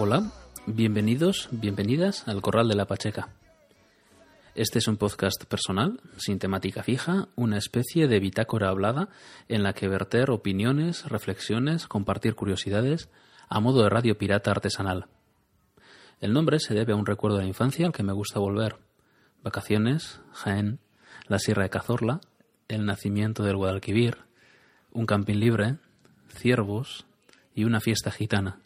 Hola, bienvenidos, bienvenidas al Corral de la Pacheca. Este es un podcast personal, sin temática fija, una especie de bitácora hablada en la que verter opiniones, reflexiones, compartir curiosidades, a modo de radio pirata artesanal. El nombre se debe a un recuerdo de la infancia al que me gusta volver. Vacaciones, Jaén, la Sierra de Cazorla, el nacimiento del Guadalquivir, un camping libre, ciervos y una fiesta gitana.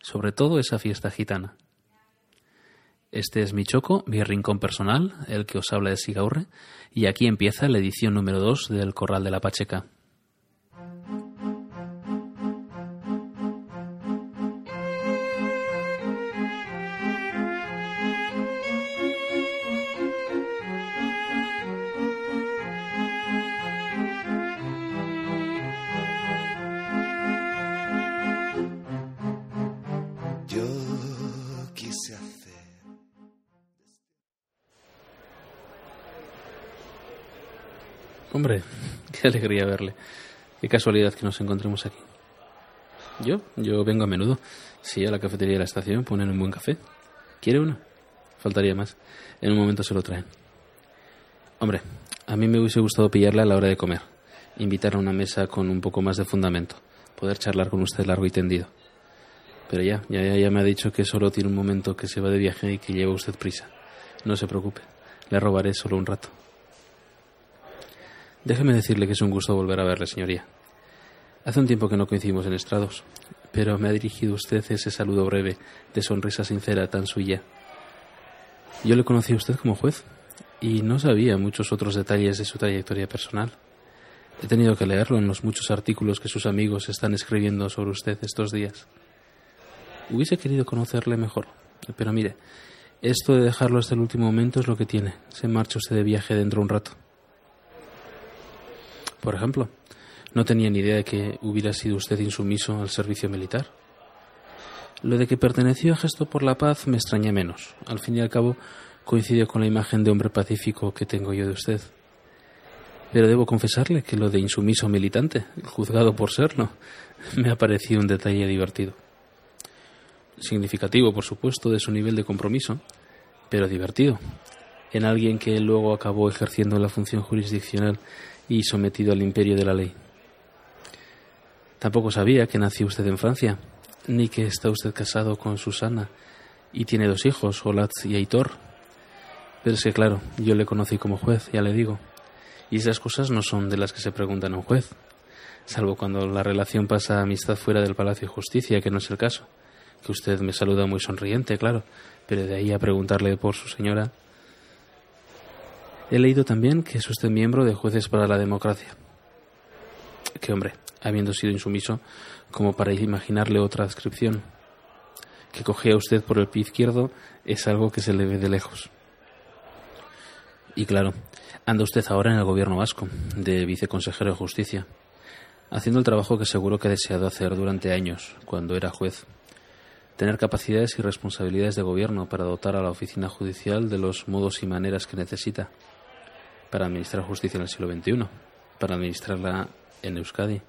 Sobre todo esa fiesta gitana. Este es mi choco, mi rincón personal, el que os habla de Sigaurre, y aquí empieza la edición número 2 del Corral de la Pacheca. Hombre, qué alegría verle. Qué casualidad que nos encontremos aquí. Yo, yo vengo a menudo. Si a la cafetería de la estación ponen un buen café. ¿Quiere uno? Faltaría más. En un momento se lo traen. Hombre, a mí me hubiese gustado pillarle a la hora de comer. Invitar a una mesa con un poco más de fundamento. Poder charlar con usted largo y tendido. Pero ya, ya, ya me ha dicho que solo tiene un momento que se va de viaje y que lleva usted prisa. No se preocupe. Le robaré solo un rato. Déjeme decirle que es un gusto volver a verle, señoría. Hace un tiempo que no coincidimos en estrados, pero me ha dirigido usted ese saludo breve, de sonrisa sincera tan suya. Yo le conocí a usted como juez y no sabía muchos otros detalles de su trayectoria personal. He tenido que leerlo en los muchos artículos que sus amigos están escribiendo sobre usted estos días. Hubiese querido conocerle mejor, pero mire, esto de dejarlo hasta el último momento es lo que tiene. Se marcha usted de viaje dentro de un rato. Por ejemplo, no tenía ni idea de que hubiera sido usted insumiso al servicio militar. Lo de que perteneció a Gesto por la Paz me extraña menos. Al fin y al cabo, coincidió con la imagen de hombre pacífico que tengo yo de usted. Pero debo confesarle que lo de insumiso militante, juzgado por serlo, me ha parecido un detalle divertido. Significativo, por supuesto, de su nivel de compromiso, pero divertido, en alguien que luego acabó ejerciendo la función jurisdiccional y sometido al imperio de la ley. Tampoco sabía que nació usted en Francia, ni que está usted casado con Susana y tiene dos hijos, Olatz y Aitor. Pero es que, claro, yo le conocí como juez, ya le digo. Y esas cosas no son de las que se preguntan a un juez, salvo cuando la relación pasa a amistad fuera del Palacio de Justicia, que no es el caso. Que usted me saluda muy sonriente, claro, pero de ahí a preguntarle por su señora, He leído también que es usted miembro de Jueces para la Democracia. Que hombre, habiendo sido insumiso, como para imaginarle otra descripción. Que cogea usted por el pie izquierdo es algo que se le ve de lejos. Y claro, anda usted ahora en el gobierno vasco, de viceconsejero de justicia, haciendo el trabajo que seguro que ha deseado hacer durante años, cuando era juez. Tener capacidades y responsabilidades de gobierno para dotar a la oficina judicial de los modos y maneras que necesita para administrar justicia en el siglo XXI, para administrarla en Euskadi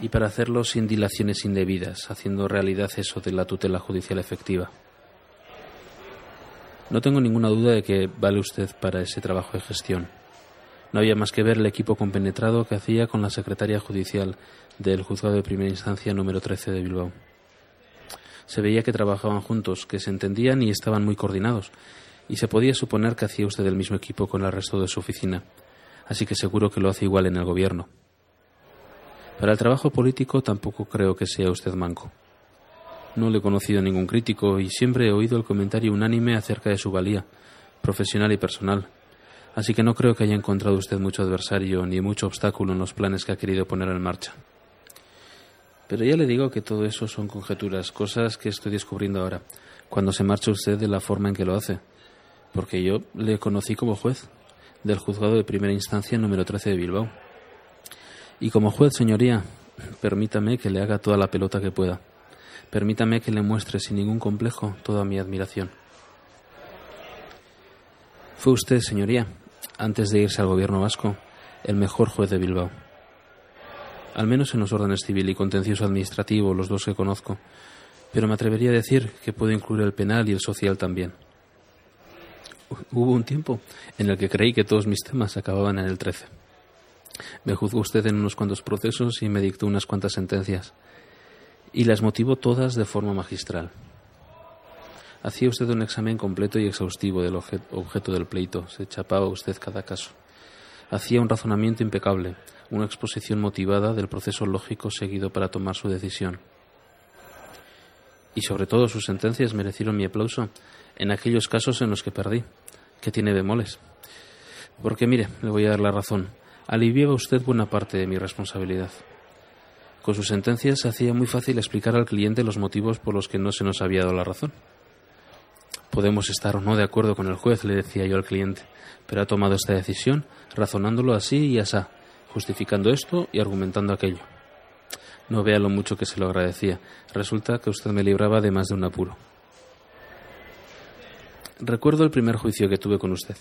y para hacerlo sin dilaciones indebidas, haciendo realidad eso de la tutela judicial efectiva. No tengo ninguna duda de que vale usted para ese trabajo de gestión. No había más que ver el equipo compenetrado que hacía con la secretaria judicial del juzgado de primera instancia número 13 de Bilbao. Se veía que trabajaban juntos, que se entendían y estaban muy coordinados, y se podía suponer que hacía usted el mismo equipo con el resto de su oficina, así que seguro que lo hace igual en el gobierno. Para el trabajo político tampoco creo que sea usted manco. No le he conocido a ningún crítico y siempre he oído el comentario unánime acerca de su valía, profesional y personal, así que no creo que haya encontrado usted mucho adversario ni mucho obstáculo en los planes que ha querido poner en marcha. Pero ya le digo que todo eso son conjeturas, cosas que estoy descubriendo ahora, cuando se marcha usted de la forma en que lo hace, porque yo le conocí como juez del juzgado de primera instancia número 13 de Bilbao. Y como juez, señoría, permítame que le haga toda la pelota que pueda. Permítame que le muestre sin ningún complejo toda mi admiración. Fue usted, señoría, antes de irse al gobierno vasco, el mejor juez de Bilbao. Al menos en los órdenes civil y contencioso administrativo, los dos que conozco, pero me atrevería a decir que puede incluir el penal y el social también. Hubo un tiempo en el que creí que todos mis temas acababan en el 13. Me juzgó usted en unos cuantos procesos y me dictó unas cuantas sentencias, y las motivó todas de forma magistral. Hacía usted un examen completo y exhaustivo del objeto del pleito, se chapaba usted cada caso. Hacía un razonamiento impecable, una exposición motivada del proceso lógico seguido para tomar su decisión. Y sobre todo sus sentencias merecieron mi aplauso en aquellos casos en los que perdí, que tiene bemoles. Porque mire, le voy a dar la razón, aliviaba usted buena parte de mi responsabilidad. Con sus sentencias se hacía muy fácil explicar al cliente los motivos por los que no se nos había dado la razón. Podemos estar o no de acuerdo con el juez, le decía yo al cliente, pero ha tomado esta decisión razonándolo así y asá, justificando esto y argumentando aquello. No vea lo mucho que se lo agradecía. Resulta que usted me libraba de más de un apuro. Recuerdo el primer juicio que tuve con usted.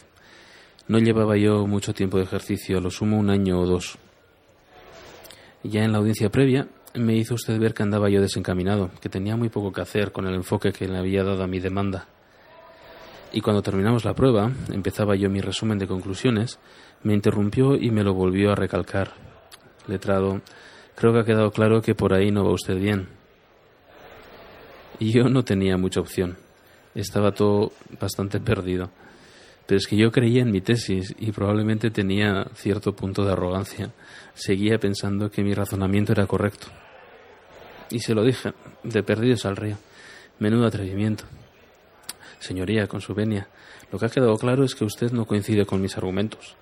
No llevaba yo mucho tiempo de ejercicio, lo sumo un año o dos. Ya en la audiencia previa me hizo usted ver que andaba yo desencaminado, que tenía muy poco que hacer con el enfoque que le había dado a mi demanda. Y cuando terminamos la prueba, empezaba yo mi resumen de conclusiones, me interrumpió y me lo volvió a recalcar. Letrado, creo que ha quedado claro que por ahí no va usted bien. Y yo no tenía mucha opción. Estaba todo bastante perdido. Pero es que yo creía en mi tesis y probablemente tenía cierto punto de arrogancia. Seguía pensando que mi razonamiento era correcto. Y se lo dije, de perdidos al río. Menudo atrevimiento. Señoría, con su venia, lo que ha quedado claro es que usted no coincide con mis argumentos,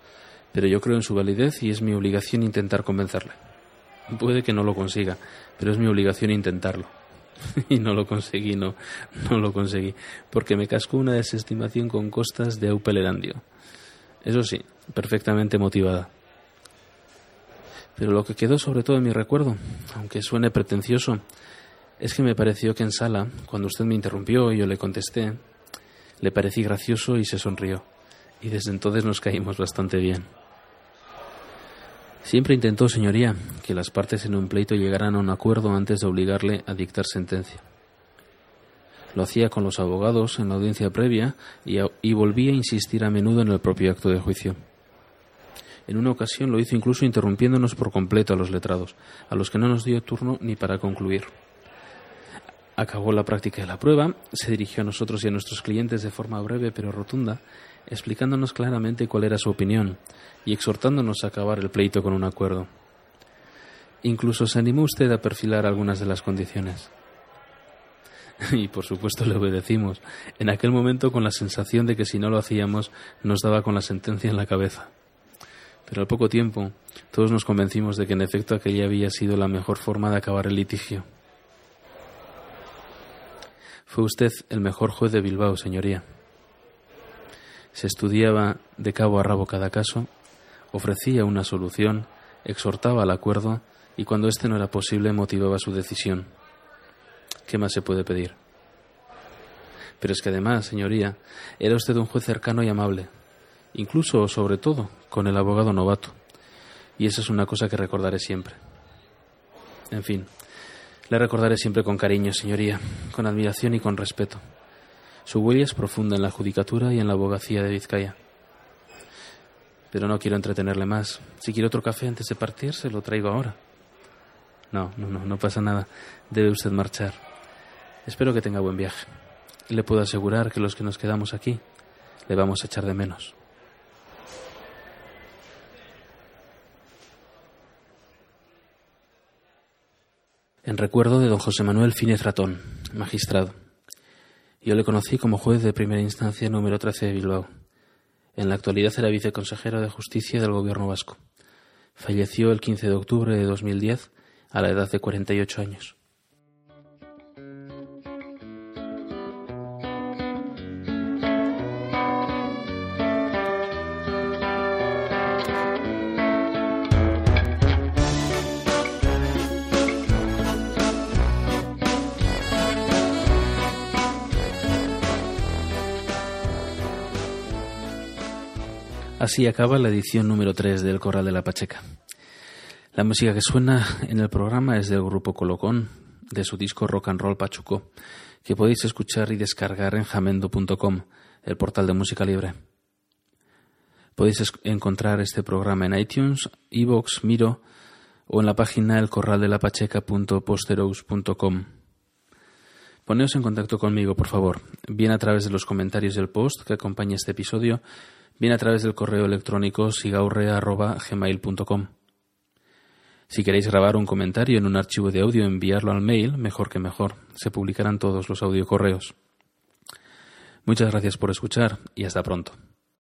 pero yo creo en su validez y es mi obligación intentar convencerle. Puede que no lo consiga, pero es mi obligación intentarlo. y no lo conseguí, no, no lo conseguí, porque me cascó una desestimación con costas de Erandio. Eso sí, perfectamente motivada. Pero lo que quedó sobre todo en mi recuerdo, aunque suene pretencioso, es que me pareció que en sala, cuando usted me interrumpió y yo le contesté, le parecí gracioso y se sonrió, y desde entonces nos caímos bastante bien. Siempre intentó, señoría, que las partes en un pleito llegaran a un acuerdo antes de obligarle a dictar sentencia. Lo hacía con los abogados en la audiencia previa y, y, volvía a insistir a menudo en el propio acto de juicio. En una ocasión lo hizo incluso interrumpiéndonos por completo a los letrados, a los que no nos dio turno ni para concluir. Acabó la práctica de la prueba, se dirigió a nosotros y a nuestros clientes de forma breve pero rotunda, explicándonos claramente cuál era su opinión y exhortándonos a acabar el pleito con un acuerdo. Incluso se animó usted a perfilar algunas de las condiciones. Y por supuesto le obedecimos, en aquel momento con la sensación de que si no lo hacíamos nos daba con la sentencia en la cabeza. Pero al poco tiempo todos nos convencimos de que en efecto aquella había sido la mejor forma de acabar el litigio. Fue usted el mejor juez de Bilbao, señoría. Se estudiaba de cabo a rabo cada caso, ofrecía una solución, exhortaba al acuerdo y cuando éste no era posible motivaba su decisión. ¿Qué más se puede pedir? Pero es que además, señoría, era usted un juez cercano y amable, incluso, sobre todo, con el abogado novato. Y esa es una cosa que recordaré siempre. En fin, le recordaré siempre con cariño, señoría, con admiración y con respeto. Su huella es profunda en la judicatura y en la abogacía de Vizcaya. Pero no quiero entretenerle más. Si quiere otro café antes de partir, se lo traigo ahora. No, no, no, no pasa nada. Debe usted marchar. Espero que tenga buen viaje. Le puedo asegurar que los que nos quedamos aquí le vamos a echar de menos. En recuerdo de don José Manuel Fínez Ratón, magistrado. Yo le conocí como juez de primera instancia número 13 de Bilbao. En la actualidad era viceconsejero de Justicia del Gobierno vasco. Falleció el 15 de octubre de 2010 a la edad de 48 años. Así acaba la edición número 3 del Corral de la Pacheca. La música que suena en el programa es del grupo Colocón, de su disco Rock and Roll Pachuco, que podéis escuchar y descargar en jamendo.com, el portal de música libre. Podéis encontrar este programa en iTunes, iVoox, Miro o en la página elcorraldelapacheca.posterous.com. Poneos en contacto conmigo, por favor, bien a través de los comentarios del post que acompaña este episodio, bien a través del correo electrónico sigaurre.gmail.com. Si queréis grabar un comentario en un archivo de audio, enviarlo al mail, mejor que mejor. Se publicarán todos los audiocorreos. Muchas gracias por escuchar y hasta pronto.